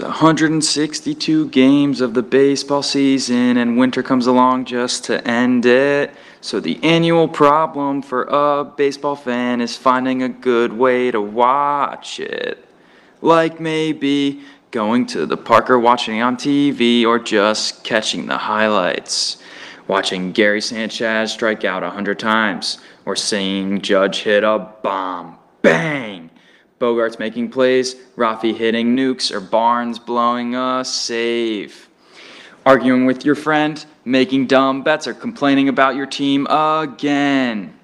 There's 162 games of the baseball season, and winter comes along just to end it. So, the annual problem for a baseball fan is finding a good way to watch it. Like maybe going to the park or watching on TV, or just catching the highlights. Watching Gary Sanchez strike out 100 times, or seeing Judge hit a bomb. Bang! Bogaerts making plays, Rafi hitting nukes, or Barnes blowing a save. Arguing with your friend, making dumb bets, or complaining about your team again.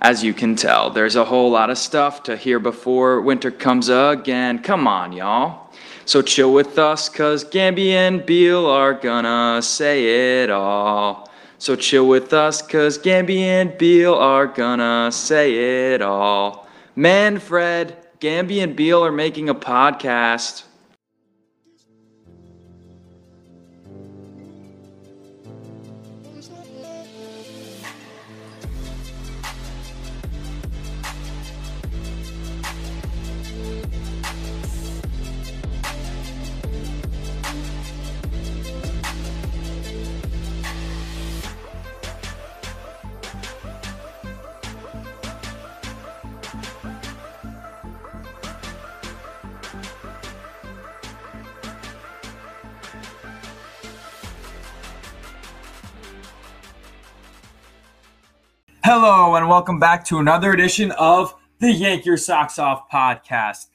As you can tell, there's a whole lot of stuff to hear before winter comes again. Come on, y'all. So chill with us, cause Gamby and Beal are gonna say it all. So chill with us, cause Gamby and Beal are gonna say it all. Manfred, Gamby and Beal are making a podcast. Hello, and welcome back to another edition of the Yank Your Socks Off podcast.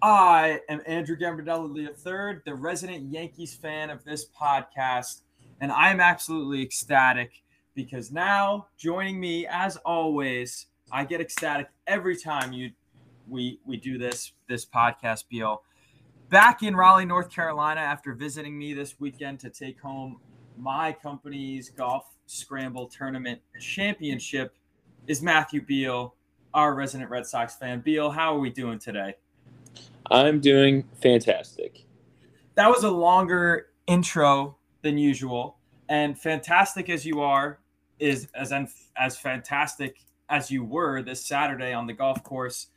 I am Andrew Gambardella III, the resident Yankees fan of this podcast, and I'm absolutely ecstatic because now joining me, as always, I get ecstatic every time you we we do this this podcast, Beal. Back in Raleigh, North Carolina, after visiting me this weekend to take home my company's golf scramble tournament championship is Matthew Beal, our resident Red Sox fan. Beal, how are we doing today? I'm doing fantastic. That was a longer intro than usual, and fantastic as you are is as as fantastic as you were this Saturday on the golf course.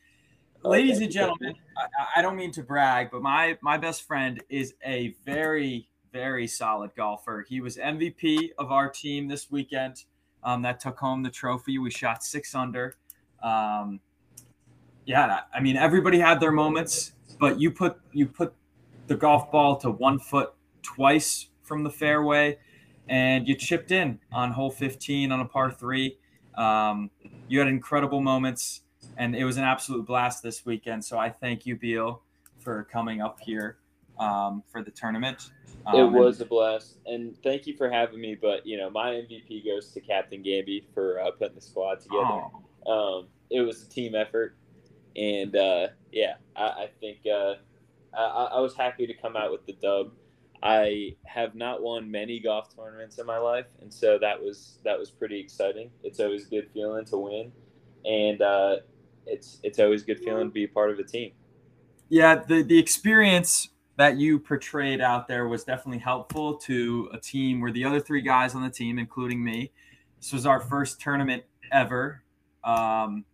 Oh, Ladies and gentlemen, I, I don't mean to brag, but my my best friend is a very very solid golfer. He was MVP of our team this weekend um, that took home the trophy. We shot six under. Um, yeah, I mean everybody had their moments, but you put you put the golf ball to one foot twice from the fairway, and you chipped in on hole 15 on a par three. Um, you had incredible moments, and it was an absolute blast this weekend. So I thank you, Beal, for coming up here um, for the tournament. Um, it was a blast, and thank you for having me. But you know, my MVP goes to Captain Gamby for uh, putting the squad together. Oh. Um, it was a team effort, and uh, yeah, I, I think uh, I, I was happy to come out with the dub. I have not won many golf tournaments in my life, and so that was that was pretty exciting. It's always a good feeling to win, and uh, it's it's always a good feeling to be a part of a team. Yeah, the the experience that you portrayed out there was definitely helpful to a team where the other three guys on the team, including me, this was our first tournament ever. Um,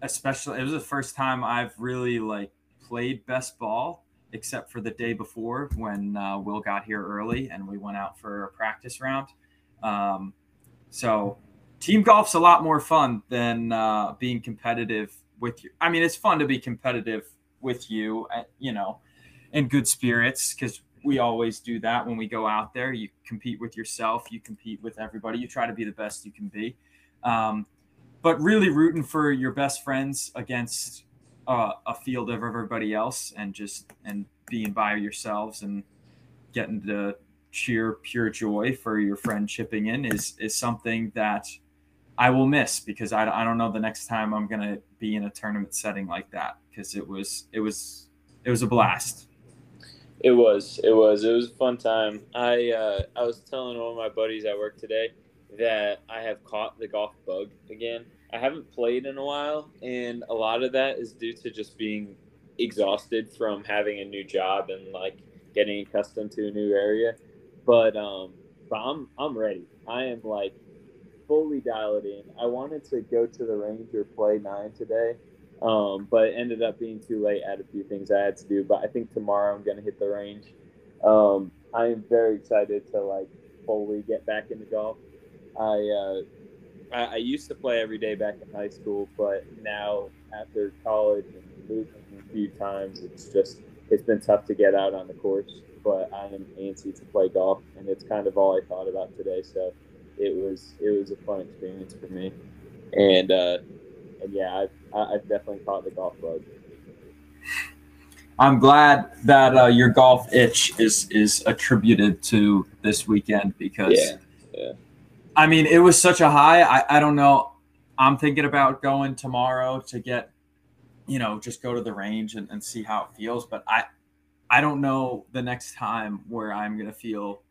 especially, it was the first time I've really like played best ball, except for the day before when uh, Will got here early and we went out for a practice round. Um, so, team golf's a lot more fun than uh, being competitive with you. I mean, it's fun to be competitive with you, uh, you know in good spirits because we always do that when we go out there. You compete with yourself, you compete with everybody, you try to be the best you can be. Um, but really rooting for your best friends against uh, a field of everybody else and just and being by yourselves and getting to cheer pure joy for your friend chipping in is is something that I will miss because I, I don't know the next time I'm gonna be in a tournament setting like that because it was it was it was a blast. It was. It was. It was a fun time. I uh, I was telling one of my buddies at work today that I have caught the golf bug again. I haven't played in a while, and a lot of that is due to just being exhausted from having a new job and like getting accustomed to a new area. But um, but I'm I'm ready. I am like fully dialed in. I wanted to go to the range or play nine today, Um, but ended up being too late. I had a few things I had to do, but I think tomorrow I'm going to hit the range. Um, I am very excited to like fully get back into golf. I, uh, I, I used to play every day back in high school, but now after college and moving a few times, it's just it's been tough to get out on the course. But I am antsy to play golf, and it's kind of all I thought about today. So it was it was a fun experience for me, and uh, and yeah, I've, I've definitely caught the golf bug. I'm glad that uh, your golf itch is is attributed to this weekend because yeah, yeah. I mean it was such a high. I, I don't know. I'm thinking about going tomorrow to get, you know, just go to the range and, and see how it feels. But I I don't know the next time where I'm gonna feel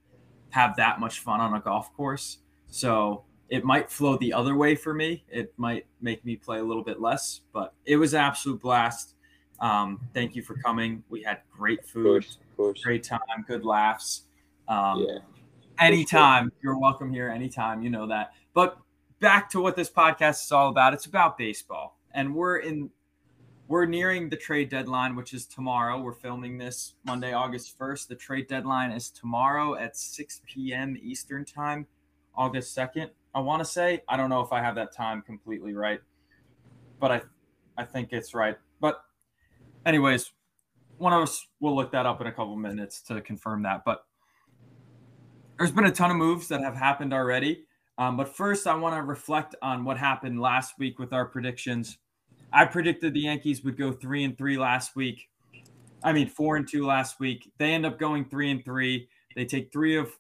have that much fun on a golf course. So it might flow the other way for me. It might make me play a little bit less, but it was an absolute blast. Um, thank you for coming. We had great food, Of course, of course. great time, good laughs. Um, Yeah. anytime you're welcome here anytime you know that but back to what this podcast is all about it's about baseball and we're in we're nearing the trade deadline which is tomorrow we're filming this monday august 1st the trade deadline is tomorrow at 6 p.m eastern time august 2nd i want to say i don't know if i have that time completely right but i i think it's right but anyways one of us will look that up in a couple minutes to confirm that but there's been a ton of moves that have happened already. Um, but first, I want to reflect on what happened last week with our predictions. I predicted the Yankees would go three and three last week. I mean, four and two last week. They end up going three and three. They take three of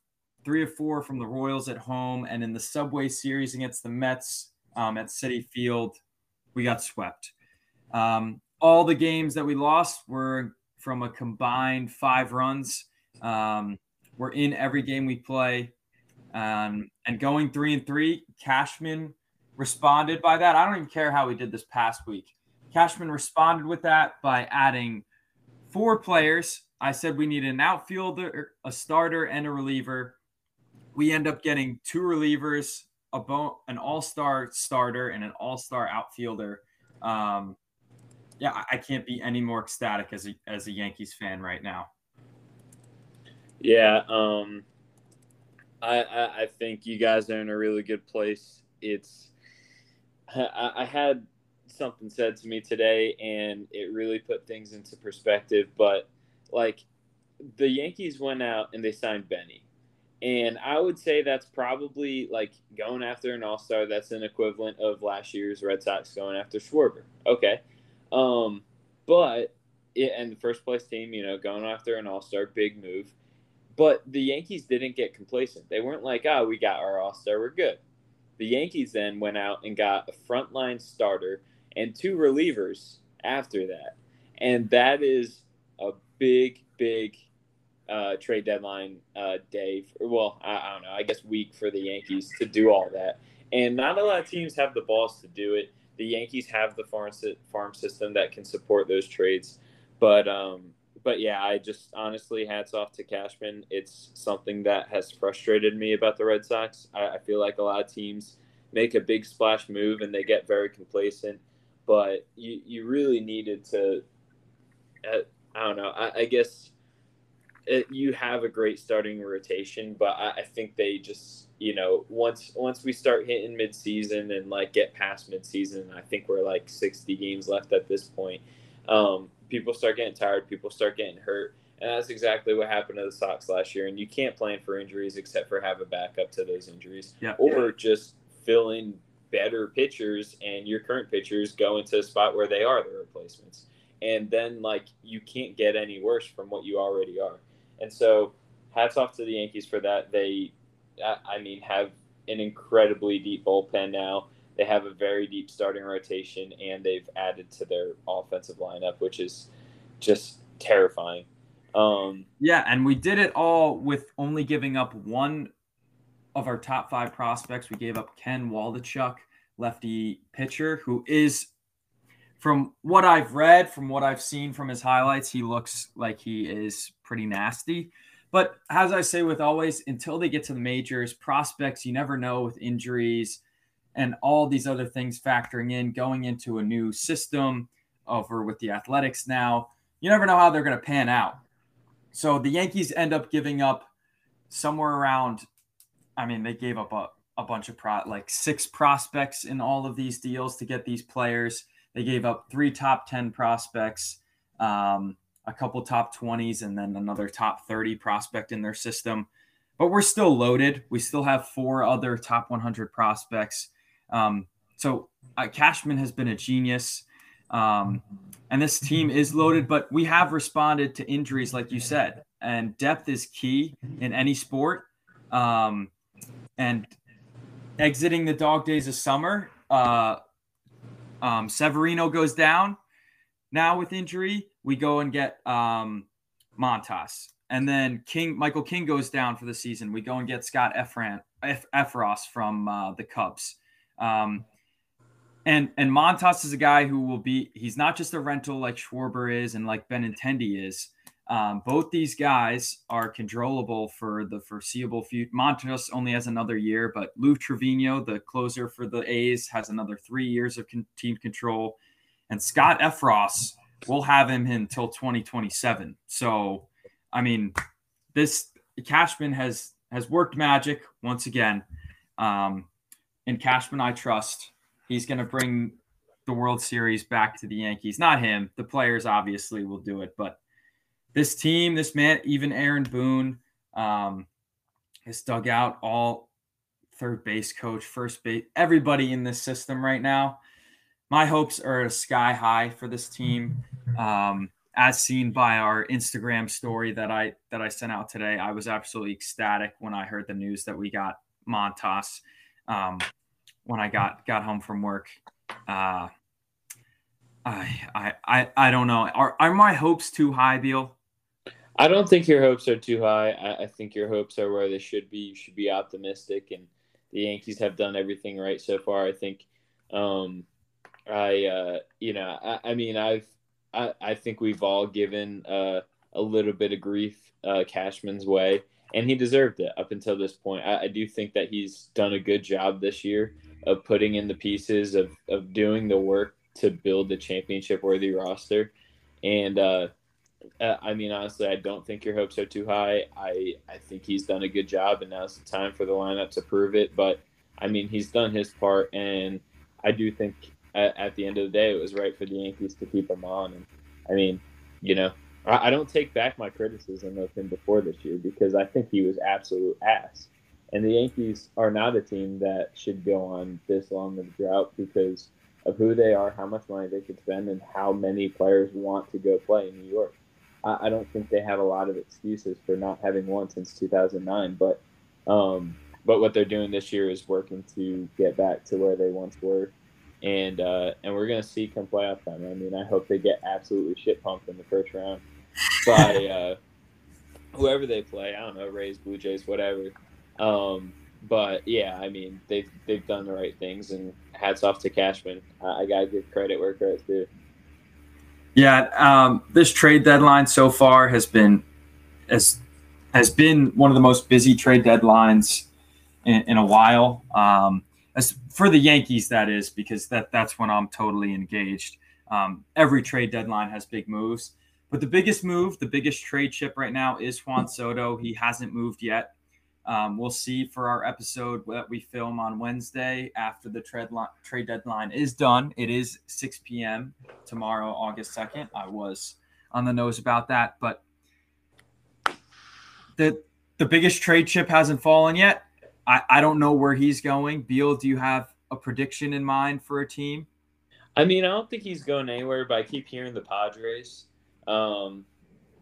three of four from the Royals at home, and in the Subway Series against the Mets um, at Citi Field, we got swept. Um, all the games that we lost were from a combined five runs. Um, we're in every game we play. Um, and going three and three, Cashman responded by that. I don't even care how we did this past week. Cashman responded with that by adding four players. I said we need an outfielder, a starter, and a reliever. We end up getting two relievers, a bo- an all-star starter, and an all-star outfielder. Um, yeah, I, I can't be any more ecstatic as a as a Yankees fan right now. Yeah, um, I, I I think you guys are in a really good place. It's I, I had something said to me today, and it really put things into perspective. But like, the Yankees went out and they signed Benny, and I would say that's probably like going after an All Star. That's an equivalent of last year's Red Sox going after Schwarber. Okay, um, but it, and the first place team, you know, going after an All Star, big move. But the Yankees didn't get complacent. They weren't like, oh, we got our All Star, we're good. The Yankees then went out and got a frontline starter and two relievers after that. And that is a big, big uh, trade deadline uh, day. For, well, I, I don't know, I guess week for the Yankees to do all that. And not a lot of teams have the balls to do it. The Yankees have the farm, farm system that can support those trades. But um, but yeah, I just honestly hats off to Cashman. It's something that has frustrated me about the Red Sox. I, I, feel like a lot of teams make a big splash move and they get very complacent, but you, you really needed to. Uh, I don't know. I, I guess it, you have a great starting rotation, but I, I think they just you know once once we start hitting midseason and like get past midseason, I think we're like sixty games left at this point. Um, people start getting tired, people start getting hurt. And that's exactly what happened to the Sox last year. And you can't plan for injuries except for have a backup to those injuries. Yeah. Or just fill in better pitchers and your current pitchers go into a spot where they are the replacements. And then like you can't get any worse from what you already are. And so hats off to the Yankees for that. They I mean have an incredibly deep bullpen now. They have a very deep starting rotation, and they've added to their offensive lineup, which is just terrifying. Um, yeah, and we did it all with only giving up one of our top five prospects. We gave up Ken Waldichuk, lefty pitcher, who is, from what I've read, from what I've seen from his highlights, he looks like he is pretty nasty. But as I say with always, until they get to the majors, prospects, you never know with injuries and all these other things factoring in, going into a new system, over with the Athletics now. You never know how they're going to pan out. So the Yankees end up giving up somewhere around, I mean, they gave up a, a bunch of pro, like six prospects in all of these deals to get these players. They gave up three top 10 prospects, um, a couple top 20s, and then another top 30 prospect in their system. But we're still loaded. We still have four other top 100 prospects. Um, so uh, Cashman has been a genius. Um, and this team is loaded, but we have responded to injuries, like you said, and depth is key in any sport. Um, and exiting the dog days of summer, uh, um, Severino goes down now with injury. We go and get um, Montas, and then King Michael King goes down for the season. We go and get Scott Efran, F, Effross from uh, the Cubs. Um, and and Montas is a guy who will be he's not just a rental like Schwarber is and like Benintendi is. Um, both these guys are controllable for the foreseeable future. Montas only has another year, but Lou Trivino, the closer for the A's, has another three years of con- team control. And Scott Effross will have him until 2027. So, I mean, this Cashman has has worked magic once again. Um, and Cashman, I trust. He's going to bring the World Series back to the Yankees. Not him. The players obviously will do it, but this team, this man, even Aaron Boone, um, has dug out all third base coach, first base, everybody in this system right now. My hopes are sky high for this team. Um, as seen by our Instagram story that I that I sent out today, I was absolutely ecstatic when I heard the news that we got Montas. Um, when I got got home from work, uh, I I I I don't know. Are are my hopes too high, Beal? I don't think your hopes are too high. I, I, think your hopes are where they should be. You should be optimistic, and the Yankees have done everything right so far. I think. Um, I uh, you know I, I mean I've I, I think we've all given uh, a little bit of grief uh, Cashman's way, and he deserved it up until this point. I, I do think that he's done a good job this year of putting in the pieces of of doing the work to build the championship worthy roster, and uh, uh, I mean, honestly, I don't think your hopes are too high. I I think he's done a good job, and now's the time for the lineup to prove it. But I mean, he's done his part, and I do think at, at the end of the day, it was right for the Yankees to keep him on. And I mean, you know, I, I don't take back my criticism of him before this year because I think he was absolute ass. And the Yankees are not a team that should go on this long of a drought because of who they are, how much money they could spend, and how many players want to go play in New York. I, I don't think they have a lot of excuses for not having won since 2009. But um, but what they're doing this year is working to get back to where they once were, and uh, and we're gonna see come playoff time. I mean, I hope they get absolutely shit pumped in the first round by uh, whoever they play. I don't know, Rays, Blue Jays, whatever. Um, but yeah, I mean, they've they've done the right things, and hats off to Cashman. I gotta give credit where credit's due. Yeah, um, this trade deadline so far has been has has been one of the most busy trade deadlines in, in a while. Um, as for the Yankees, that is because that that's when I'm totally engaged. Um, every trade deadline has big moves, but the biggest move, the biggest trade chip right now is Juan Soto. He hasn't moved yet. Um, we'll see for our episode that we film on Wednesday after the trade, trade deadline is done. It is 6 p.m. tomorrow, August 2nd. I was on the nose about that, but the the biggest trade chip hasn't fallen yet. I, I don't know where he's going. Beal, do you have a prediction in mind for a team? I mean, I don't think he's going anywhere, but I keep hearing the Padres. Um,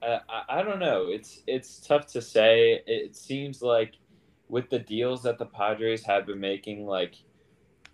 I, I don't know. It's it's tough to say. It seems like with the deals that the Padres have been making, like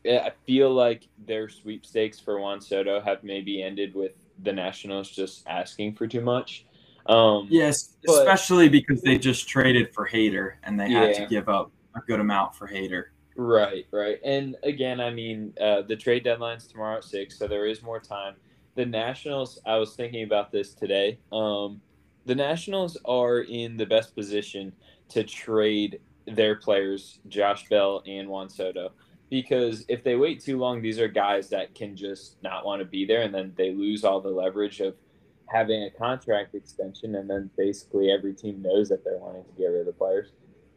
I feel like their sweepstakes for Juan Soto have maybe ended with the Nationals just asking for too much. Um, yes, but, especially because they just traded for Hader and they had to give up a good amount for Hader. Right, right. And again, I mean, uh, the trade deadline's tomorrow at six, so there is more time. The Nationals, I was thinking about this today. Um, the Nationals are in the best position to trade their players, Josh Bell and Juan Soto. because if they wait too long, these are guys that can just not want to be there, and then they lose all the leverage of having a contract extension, and then basically every team knows that they're wanting to get rid of the players.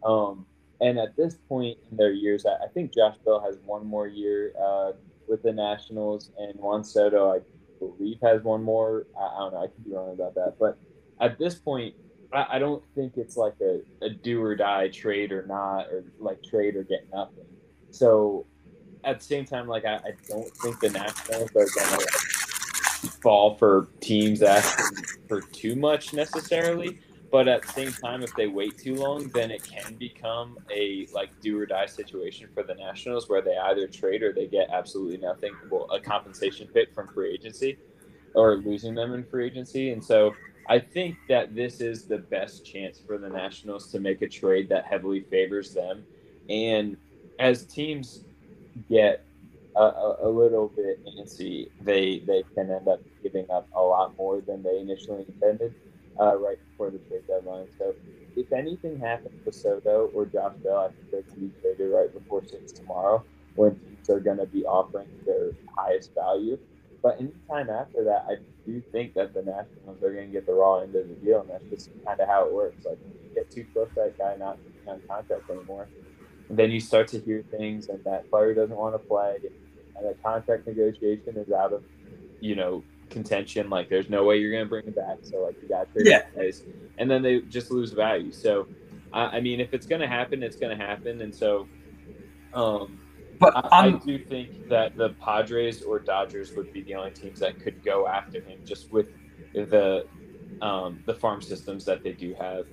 Um, and at this point in their years, I, think Josh Bell has one more year uh, with the Nationals, and Juan Soto, I believe, has one more. I, I, don't know. I could be wrong about that, but at this point, I, I don't think it's like a, a do or die trade or not, or like trade or get nothing. So at the same time, like I, I don't think the Nationals are gonna fall for teams asking for too much necessarily. But at the same time, if they wait too long, then it can become a like do or die situation for the Nationals, where they either trade or they get absolutely nothing, well, a compensation pick from free agency, or losing them in free agency. And so I think that this is the best chance for the Nationals to make a trade that heavily favors them. And as teams get a, a, a, little bit antsy, they they can end up giving up a lot more than they initially intended uh, right before the trade deadline. So if anything happens to Soto or Josh Bell, I think they can be traded right before six tomorrow when teams are going to be offering their highest value. But anytime after that, I do think that the Nationals are going to get the raw end of the deal, and that's just kind of how it works. Like you get too close to that guy not being on contract anymore, and then you start to hear things, and that player doesn't want to play, and the contract negotiation is out of, you know, contention. Like there's no way you're going to bring him back. So like you got to yeah. place, and then they just lose value. So I, I mean, if it's going to happen, it's going to happen, and so. Um, but I, I, do think that the Padres or Dodgers would be the only teams that could go after him, just with the um, the farm systems that they do have.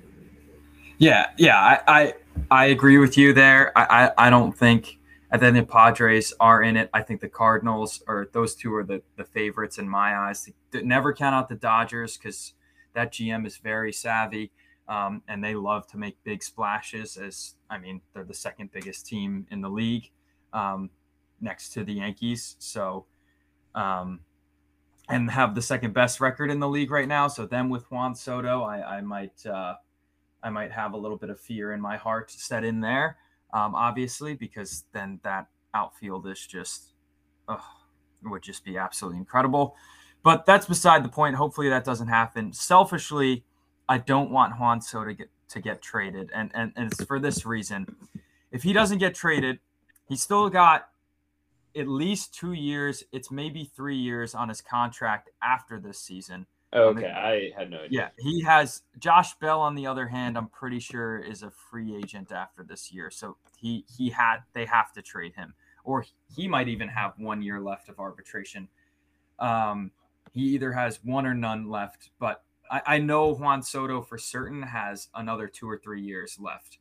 Yeah, yeah, I, I, I agree with you there. I, I, I don't think and then the Padres are in it. I think the Cardinals or those two are the, the favorites in my eyes. Never count out the Dodgers because that GM is very savvy um, and they love to make big splashes. As I mean, they're the second biggest team in the league um, next to the Yankees. So, um, and have the second best record in the league right now. So them with Juan Soto, I, I might uh, I might have a little bit of fear in my heart set in there, um, obviously, because then that outfield is just oh, would just be absolutely incredible. But that's beside the point. Hopefully that doesn't happen. Selfishly, I don't want Juan Soto to get to get traded, and and, and it's for this reason. If he doesn't get traded, he's still got at least two years. It's maybe three years on his contract after this season. Okay, I had no idea. Yeah, he has Josh Bell. On the other hand, I'm pretty sure is a free agent after this year, so he he had they have to trade him, or he might even have one year left of arbitration. Um, he either has one or none left, but I, I know Juan Soto for certain has another two or three years left.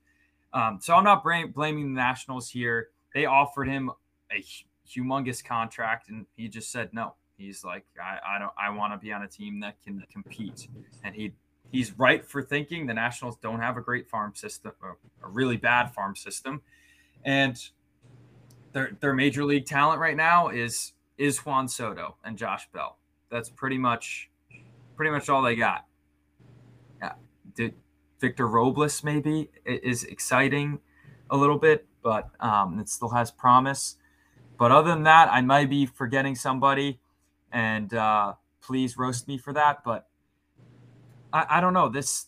Um, so I'm not blaming the Nationals here. They offered him a humongous contract, and he just said no. He's like, I, I don't, I want to be on a team that can compete, and he he's right for thinking the Nationals don't have a great farm system, uh, a really bad farm system, and their their major league talent right now is is Juan Soto and Josh Bell. That's pretty much pretty much all they got. Yeah, did Victor Robles maybe is exciting a little bit, but um, it still has promise. But other than that, I might be forgetting somebody, and uh, please roast me for that. But I, I don't know. This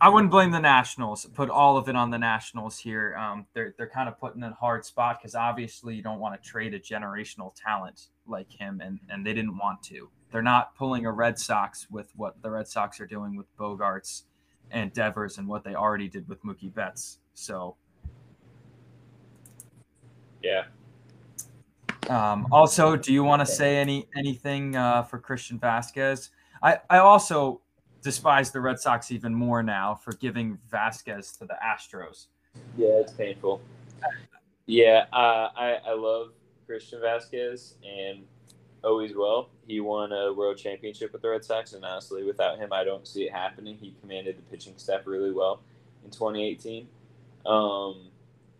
I wouldn't blame the Nationals. Put all of it on the Nationals here. Um, they're they're kind of putting in a hard spot because obviously you don't want to trade a generational talent like him, and and they didn't want to. They're not pulling a Red Sox with what the Red Sox are doing with Bogaerts and Devers and what they already did with Mookie Betts. So yeah. Um, also, do you want to say any anything uh, for Christian Vazquez? I, I also despise the Red Sox even more now for giving Vazquez to the Astros. Yeah, it's painful. Yeah, uh, I I love Christian Vazquez and always will. He won a world championship with the Red Sox, and honestly, without him, I don't see it happening. He commanded the pitching staff really well in 2018. Um,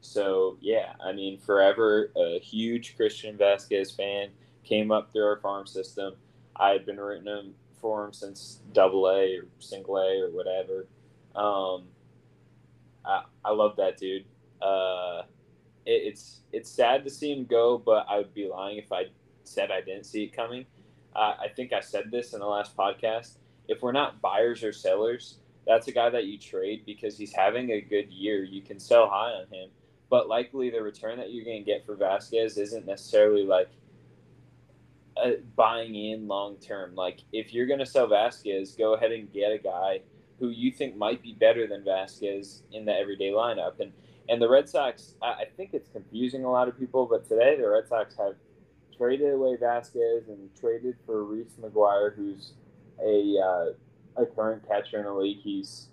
so yeah, I mean, forever a huge Christian Vazquez fan. Came up through our farm system. I had been rooting him for him since Double A or Single A or whatever. Um, I I love that dude. Uh, it, it's it's sad to see him go, but I would be lying if I said I didn't see it coming. Uh, I think I said this in the last podcast. If we're not buyers or sellers, that's a guy that you trade because he's having a good year. You can sell high on him, but likely the return that you're going to get for Vazquez isn't necessarily like buying in long term. Like if you're going to sell Vazquez, go ahead and get a guy who you think might be better than Vazquez in the everyday lineup. And and the Red Sox, I, think it's confusing a lot of people, but today the Red Sox have traded away Vazquez and traded for Reese McGuire, who's a uh, a current catcher in the league. He's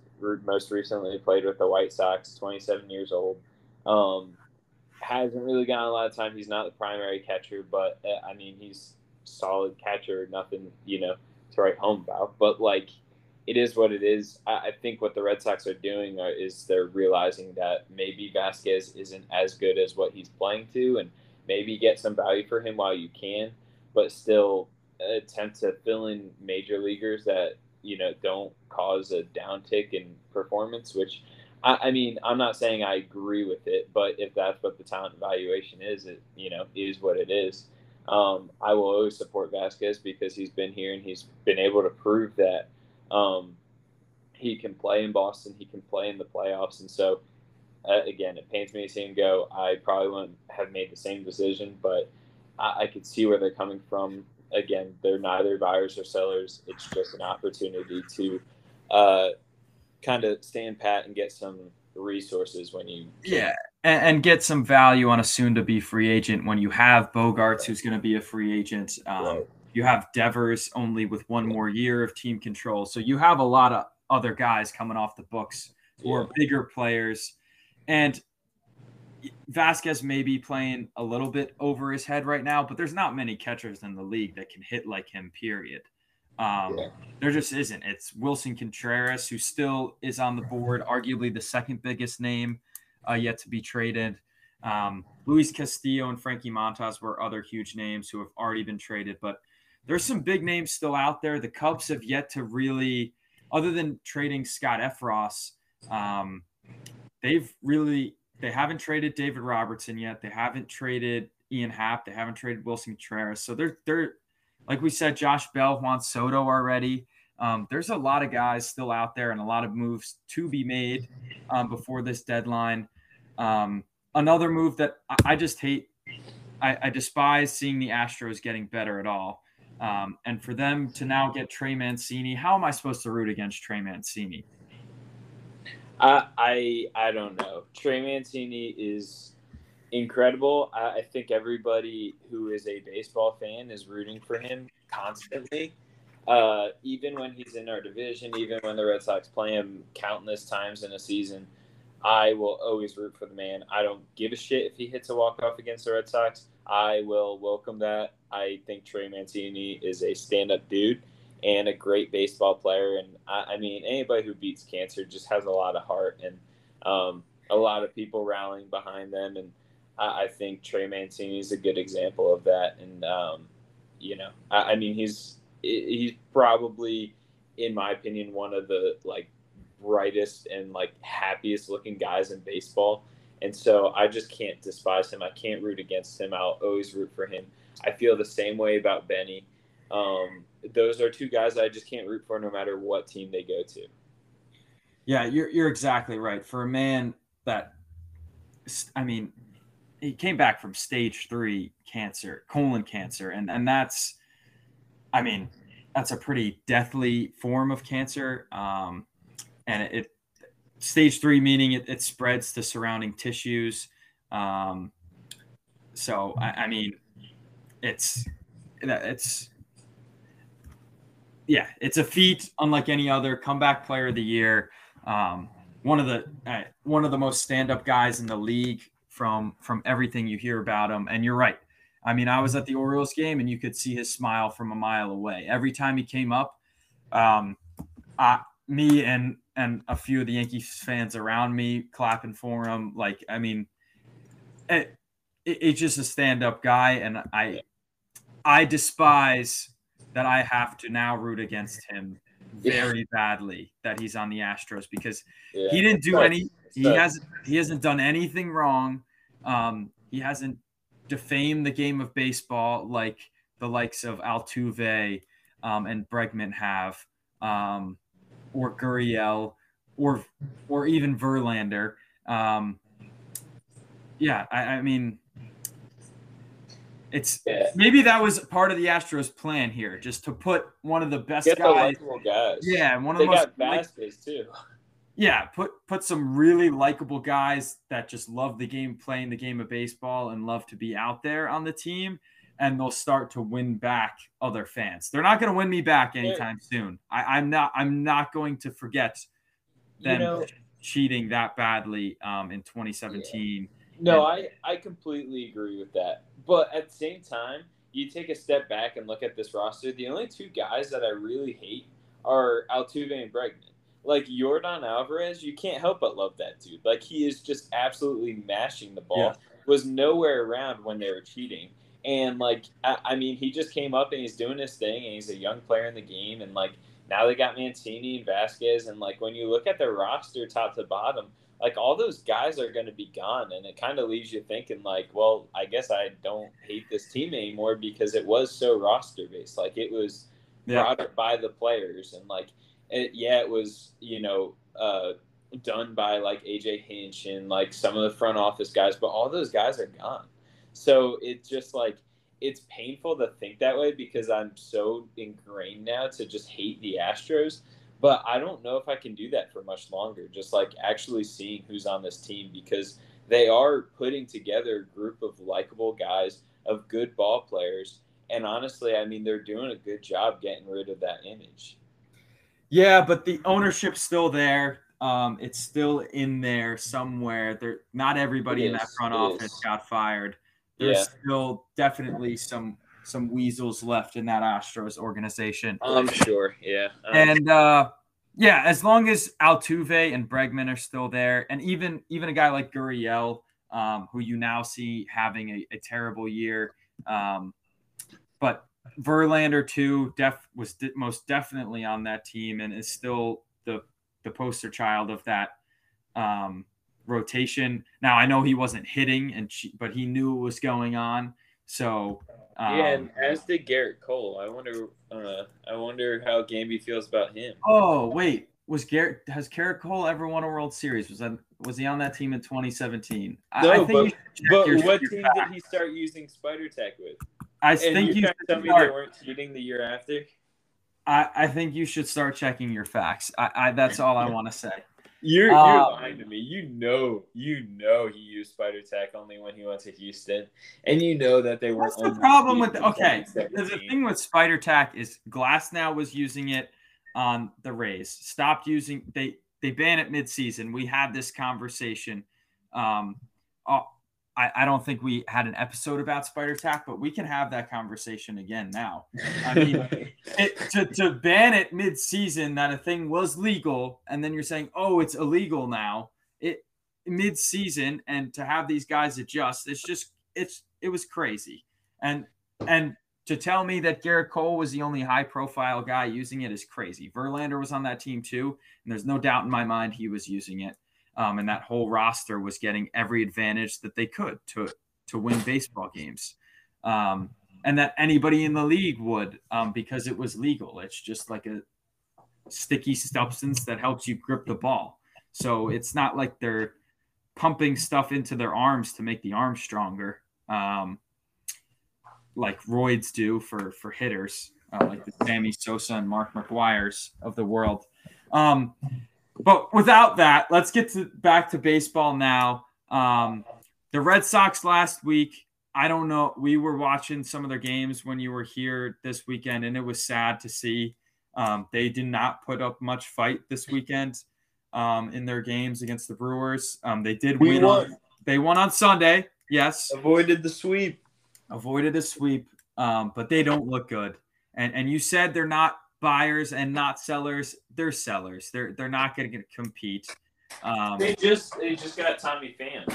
most recently played with the White Sox, 27 years old. Um, hasn't really gotten a lot of time. He's not the primary catcher, but uh, I mean, he's solid catcher. Nothing, you know, to write home about. But like, it is what it is. I, I think what the Red Sox are doing are, is they're realizing that maybe Vazquez isn't as good as what he's playing to, and maybe get some value for him while you can, but still attempt to fill in major leaguers that you know don't cause a downtick in performance. Which, I, I mean, I'm not saying I agree with it, but if that's what the talent evaluation is, it you know is what it is. Um, I will always support Vazquez because he's been here and he's been able to prove that um, he can play in Boston. He can play in the playoffs. And so, uh, again, it pains me to see him go. I probably wouldn't have made the same decision, but I, I could see where they're coming from. Again, they're neither buyers or sellers. It's just an opportunity to uh, kind of stand pat and get some resources when you can. yeah and, and, get some value on a soon to be free agent when you have Bogaerts who's going to be a free agent um, right. You have Devers only with one more year of team control. So you have a lot of other guys coming off the books or are bigger players. And Vazquez may be playing a little bit over his head right now, but there's not many catchers in the league that can hit like him, period. Um, yeah. There just isn't. It's Willson Contreras, who still is on the board, arguably the second biggest name uh, yet to be traded. Um, Luis Castillo and Frankie Montas were other huge names who have already been traded, but – there's some big names still out there. The Cubs have yet to really, other than trading Scott Effross, um, they've really they haven't traded David Robertson yet. They haven't traded Ian Happ. They haven't traded Willson Contreras. So they're they're like we said, Josh Bell, Juan Soto already. Um, there's a lot of guys still out there and a lot of moves to be made um, before this deadline. Um, another move that I, I just hate, I, I, despise seeing the Astros getting better at all. Um, and for them to now get Trey Mancini, how am I supposed to root against Trey Mancini? I I, I don't know. Trey Mancini is incredible. I, I think everybody who is a baseball fan is rooting for him constantly. Uh, even when he's in our division, even when the Red Sox play him countless times in a season, I will always root for the man. I don't give a shit if he hits a walk off against the Red Sox. I will welcome that. I think Trey Mancini is a stand up dude and a great baseball player. And I, I, mean, anybody who beats cancer just has a lot of heart and um, a lot of people rallying behind them. And I, I, think Trey Mancini is a good example of that. And, um, you know, I, I mean, he's he's probably, in my opinion, one of the like brightest and like happiest looking guys in baseball. And so I just can't despise him. I can't root against him. I'll always root for him. I feel the same way about Benny. Um, those are two guys I just can't root for no matter what team they go to. Yeah, you're you're exactly right. For a man that, I mean, he came back from stage three cancer, colon cancer, and and that's, I mean, that's a pretty deathly form of cancer. Um, and it, stage three meaning it, it spreads to surrounding tissues. Um, so I, I mean, it's it's yeah, it's a feat unlike any other comeback player of the year. Um, one of the uh, one of the most stand up guys in the league from from everything you hear about him. And you're right. I mean, I was at the Orioles game and you could see his smile from a mile away. Every time he came up, um, I, me and and a few of the Yankees fans around me clapping for him. Like, I mean, it, it, it's just a stand up guy, and I I despise that I have to now root against him very yeah. badly that he's on the Astros because yeah. he didn't do any he hasn't he hasn't done anything wrong. Um, he hasn't defamed the game of baseball like the likes of Altuve um, and Bregman have, um, or Gurriel, or or even Verlander. Um, yeah, I, I mean, it's Yeah. maybe that was part of the Astros' plan here, just to put one of the best guys. guys. Yeah, one of They the most got like- too. Yeah, put put some really likable guys that just love the game, playing the game of baseball, and love to be out there on the team, and they'll start to win back other fans. They're not going to win me back anytime soon. I, I'm not. I'm not going to forget You them know, cheating that badly um, in 2017. no, I I completely agree with that. But at the same time, you take a step back and look at this roster. The only two guys that I really hate are Altuve and Bregman. Like Yordan Alvarez, you can't help but love that dude. Like he is just absolutely mashing the ball. Yeah. Was nowhere around when they were cheating. And like I, I mean, he just came up and he's doing his thing and he's a young player in the game and like now they got Mancini and Vazquez and like when you look at their roster top to bottom, like all those guys are going to be gone and it kind of leaves you thinking like, well, I guess I don't hate this team anymore because it was so roster based. Like it was Yeah. brought up by the players and like it, yeah it was you know uh, done by like aj hinch and like some of the front office guys but all those guys are gone so it's just like it's painful to think that way because i'm so ingrained now to just hate the astros but i don't know if i can do that for much longer just like actually seeing who's on this team because they are putting together a group of likable guys of good ball players and honestly, I mean, they're doing a good job getting rid of that image. Yeah, but the ownership's still there. Um, it's still in there somewhere. There, not everybody It in that front office is. got fired. There's Yeah. still definitely some some weasels left in that Astros organization. I'm sure. Yeah. Um, and uh, yeah, as long as Altuve and Bregman are still there, and even even a guy like Gurriel, um, who you now see having a, a terrible year, um, but Verlander too, def was de- most definitely on that team and is still the the poster child of that um, rotation. Now I know he wasn't hitting, and she, but he knew what was going on. So um, yeah, and as did Gerrit Cole. I wonder. Uh, I wonder how Gamby feels about him. Oh wait, was Gerrit has Gerrit Cole ever won a World Series? Was that was he on that team in 2017? No, I think but- you should check But what team facts. did he start using Spider Tack with? I And think you you tell should me they start, weren't cheating the year after? I, I think you should start checking your facts. I, I that's all I want to say. You're you're Uh, lying to me. You know, you know he used Spider Tack only when he went to Houston, and you know that they weren't. What's the problem with okay? The, thing with Spider Tack is Glasnow was using it on the Rays. Stopped using they they ban it midseason. We had this conversation. Um, I, I don't think we had an episode about Spider Tack, but we can have that conversation again now. I mean, it, to, to ban it mid-season that a thing was legal and then you're saying oh it's illegal now it mid-season and to have these guys adjust it's just it's it was crazy and and to tell me that Gerrit Cole was the only high profile guy using it is crazy. Verlander was on that team too, and there's no doubt in my mind he was using it. Um, and that whole roster was getting every advantage that they could to to win baseball games. Um, and that anybody in the league would um, because it was legal. It's just like a sticky substance that helps you grip the ball. So it's not like they're pumping stuff into their arms to make the arm stronger, um, like roids do for for hitters, uh, like the Sammy Sosa and Mark McGwire's of the world. Um, but without that, let's get to back to baseball now. Um, the Red Sox last week I don't know. We were watching some of their games when you were here this weekend, and it was sad to see. Um, they did not put up much fight this weekend um, in their games against the Brewers. Um, they did We win. On, they won on Sunday. Yes, Avoided the sweep. avoided the sweep, um, but they don't look good. And and you said they're not buyers and not sellers. They're sellers. They're they're not going to compete. Um, They just they just got Tommy Pham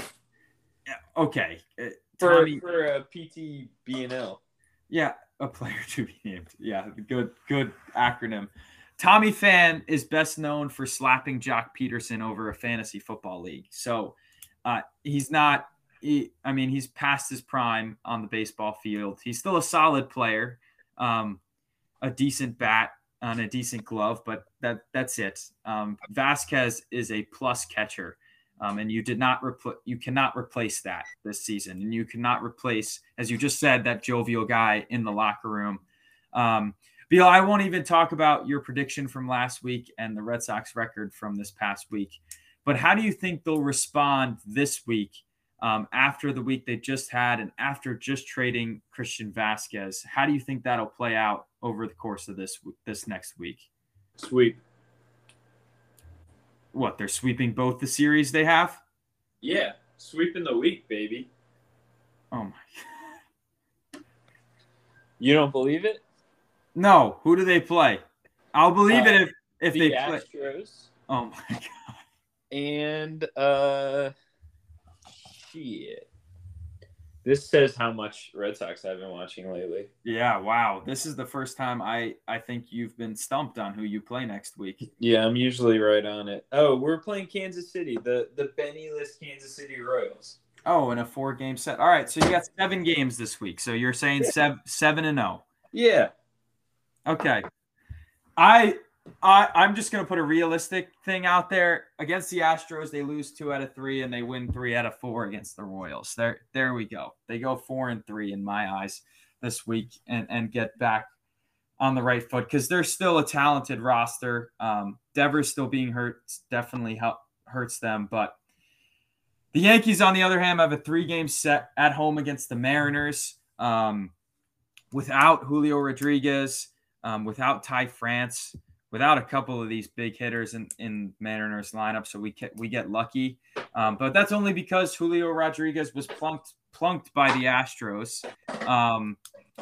okay, uh, for Tommy- for a PT BNL. Yeah, a player to be named. Yeah, good, good acronym. Tommy Pham is best known for slapping Joc Pederson over a fantasy football league. So uh, he's not he, I mean, he's past his prime on the baseball field. He's still a solid player, um, a decent bat and a decent glove, but that that's it. Um, Vazquez is a plus catcher, um, and you did not repl- you cannot replace that this season, and you cannot replace, as you just said, that jovial guy in the locker room. Um, I won't even talk about your prediction from last week and the Red Sox record from this past week, but how do you think they'll respond this week? um, after the week they just had and after just trading Christian Vazquez. How do you think that'll play out over the course of this this next week? Sweep. What they're sweeping both the series they have? Yeah, sweeping the week, baby. Oh my! god. You don't believe it? No. Who do they play? I'll believe uh, it if if the they Astros. play. Oh my god! And uh Shit. This says how much Red Sox I've been watching lately. Yeah, wow. This is the first time I I think you've been stumped on who you play next week. Yeah, I'm usually right on it. Oh, we're playing Kansas City, the the Benny-less Kansas City Royals. Oh, in a four game set. All right, so you got seven games this week. So you're saying seven seven and zero. Oh. Yeah. Okay. I I, I'm just going to put a realistic thing out there. Against the Astros, they lose two out of three and they win three out of four against the Royals. There, there we go. They go four and three in my eyes this week and, and get back on the right foot because they're still a talented roster. Um, Devers still being hurt definitely help, hurts them. But the Yankees, on the other hand, have a three game set at home against the Mariners um, without Julio Rodriguez, um, without Ty France without a couple of these big hitters in, in Mariners lineup, so we get, we get lucky. Um, but that's only because Julio Rodriguez was plunked plunked by the Astros. Um,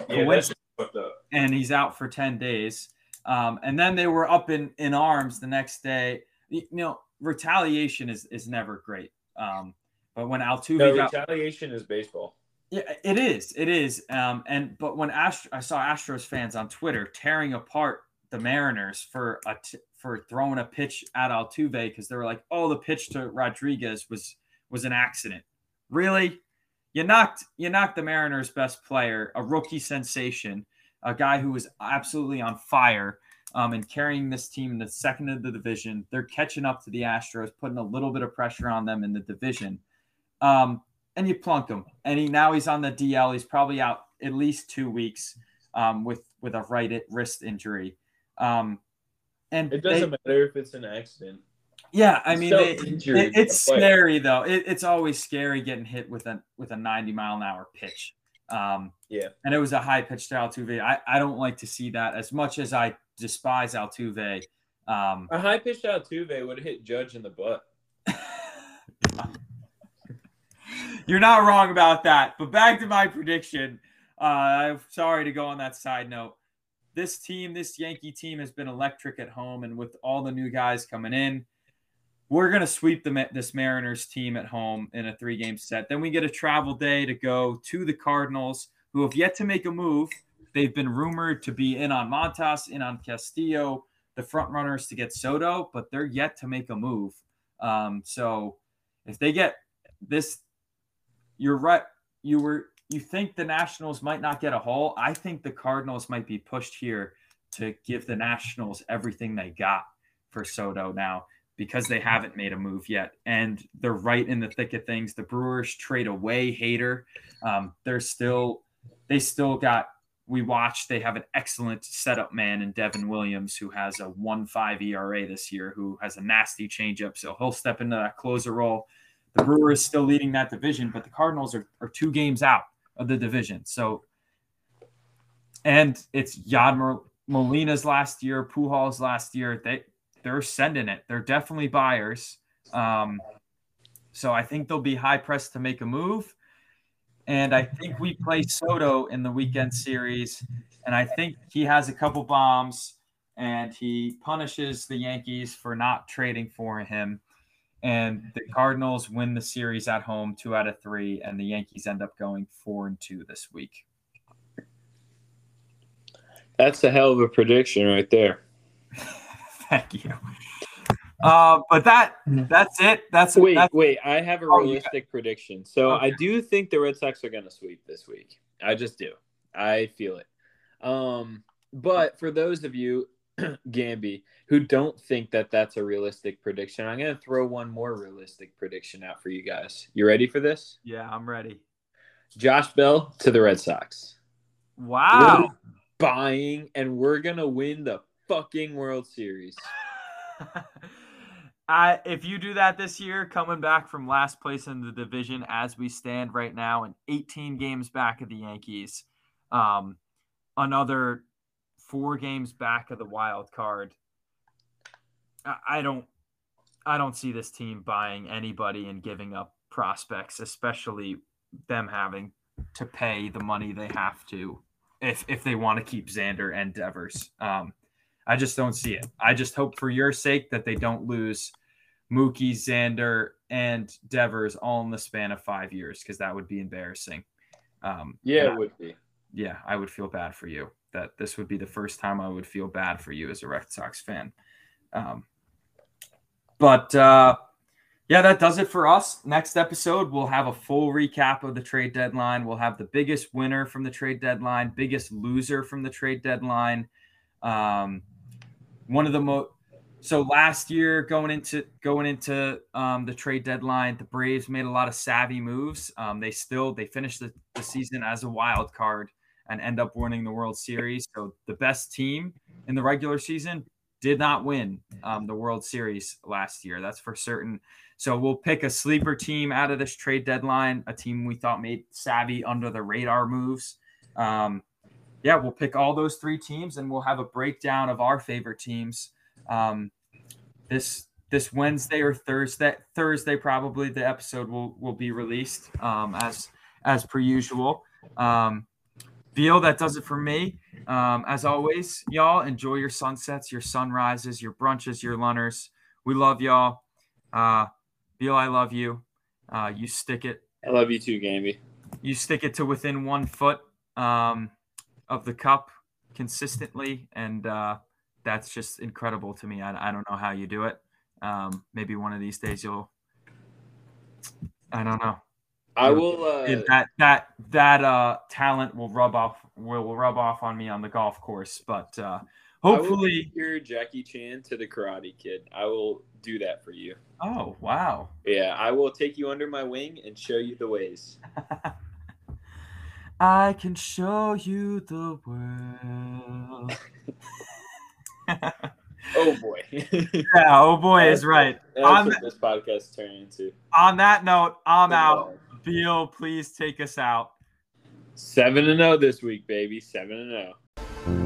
yeah, and he's out for 10 days. Um, and then they were up in, in arms the next day. You know, retaliation is, is never great. Um, but when Altuve no, retaliation is baseball. Yeah, it is. It is. Um, and but when Ast- I saw Astros fans on Twitter tearing apart the Mariners for a t- for throwing a pitch at Altuve because they were like, "Oh, the pitch to Rodriguez was was an accident." Really, you knocked you knocked the Mariners' best player, a rookie sensation, a guy who was absolutely on fire, um, and carrying this team in the second of the division. They're catching up to the Astros, putting a little bit of pressure on them in the division, um, and you plunked him. And he now he's on the DL. He's probably out at least two weeks um, with with a right wrist injury. Um, and it doesn't they, matter if it's an accident. Yeah, I mean, it, it, it's scary though. It, it's always scary getting hit with a with a 90 mile an hour pitch. Um, yeah, and it was a high pitch to Altuve. I, I don't like to see that as much as I despise Altuve. Um, a high pitch Altuve would hit Judge in the butt. You're not wrong about that. But back to my prediction. Uh, I'm sorry to go on that side note this team, this Yankee team, has been electric at home, and with all the new guys coming in, we're going to sweep the, this Mariners team at home in a three game set. Then we get a travel day to go to the Cardinals, who have yet to make a move. They've been rumored to be in on Montas, in on Castillo, the front runners to get Soto, but they're yet to make a move. Um, so if they get this, you're right. You were you think the Nationals might not get a haul. I think the Cardinals might be pushed here to give the Nationals everything they got for Soto now because they haven't made a move yet. And they're right in the thick of things. The Brewers trade away Hader. Um, they're still, they still got, we watched, they have an excellent setup man in Devin Williams, who has a 1 5 ERA this year, who has a nasty changeup. So he'll step into that closer role. The Brewers still leading that division, but the Cardinals are, are two games out of the division. So, and it's Yad Molina's last year, Pujols last year. They they're sending it. They're definitely buyers. Um, so I think they'll be high pressed to make a move. And I think we play Soto in the weekend series. And I think he has a couple bombs and he punishes the Yankees for not trading for him and the Cardinals win the series at home, two out of three, and the Yankees end up going four and two this week. That's a hell of a prediction right there. Thank you. Uh, but that that's it. That's wait, that's, wait. I have a Oh, you realistic prediction. So Okay. I do think the Red Sox are going to sweep this week. I just do. I feel it. Um, but for those of you, Gamby, who don't think that that's a realistic prediction, I'm going to throw one more realistic prediction out for you guys. You ready for this? yeah. I'm ready. Josh Bell to the Red Sox. Wow. Buying, and we're going to win the fucking World Series. I, if you do that this year, coming back from last place in the division as we stand right now, and 18 games back of the Yankees, um, another four games back of the wild card. I, I don't, I don't see this team buying anybody and giving up prospects, especially them having to pay the money they have to if if they want to keep Xander and Devers. Um, I just don't see it. I just hope for your sake that they don't lose Mookie, Xander, and Devers all in the span of five years because that would be embarrassing. Um, Yeah, it would be. yeah, I would feel bad for you. That this would be the first time I would feel bad for you as a Red Sox fan. Um, but uh, yeah, that does it for us. Next episode, we'll have a full recap of the trade deadline. We'll have the biggest winner from the trade deadline, biggest loser from the trade deadline. Um, one of the most so last year going into going into um, the trade deadline, the Braves made a lot of savvy moves. Um, they still they finished the, the season as a wild card and end up winning the World Series. So the best team in the regular season did not win um, the World Series last year. That's for certain. So we'll pick a sleeper team out of this trade deadline, a team we thought made savvy under the radar moves. Um, yeah, we'll pick all those three teams and we'll have a breakdown of our favorite teams. Um, this this Wednesday or Thursday, Thursday probably the episode will will be released um, as as per usual. Um, Beal, that does it for me. Um, as always, y'all enjoy your sunsets, your sunrises, your brunches, your lunners. We love y'all. Uh, Beal, I love you. Uh, you stick it I love you too, Gamby. you stick it to within one foot um, of the cup consistently, and uh, that's just incredible to me. I, I don't know how you do it. Um, maybe one of these days you'll. I don't know. I will. Uh, that that that uh, talent will rub off will, rub off on me on the golf course, but uh, hopefully. compare Jackie Chan to the Karate Kid. I will do that for you. Oh wow! Yeah, I will take you under my wing and show you the ways. I can show you the world. Oh boy. yeah, oh boy is right. That's On, what this podcast turned into. on that note, I'm out. Theo, please take us out. 7 and 0 this week, baby. 7 and 0.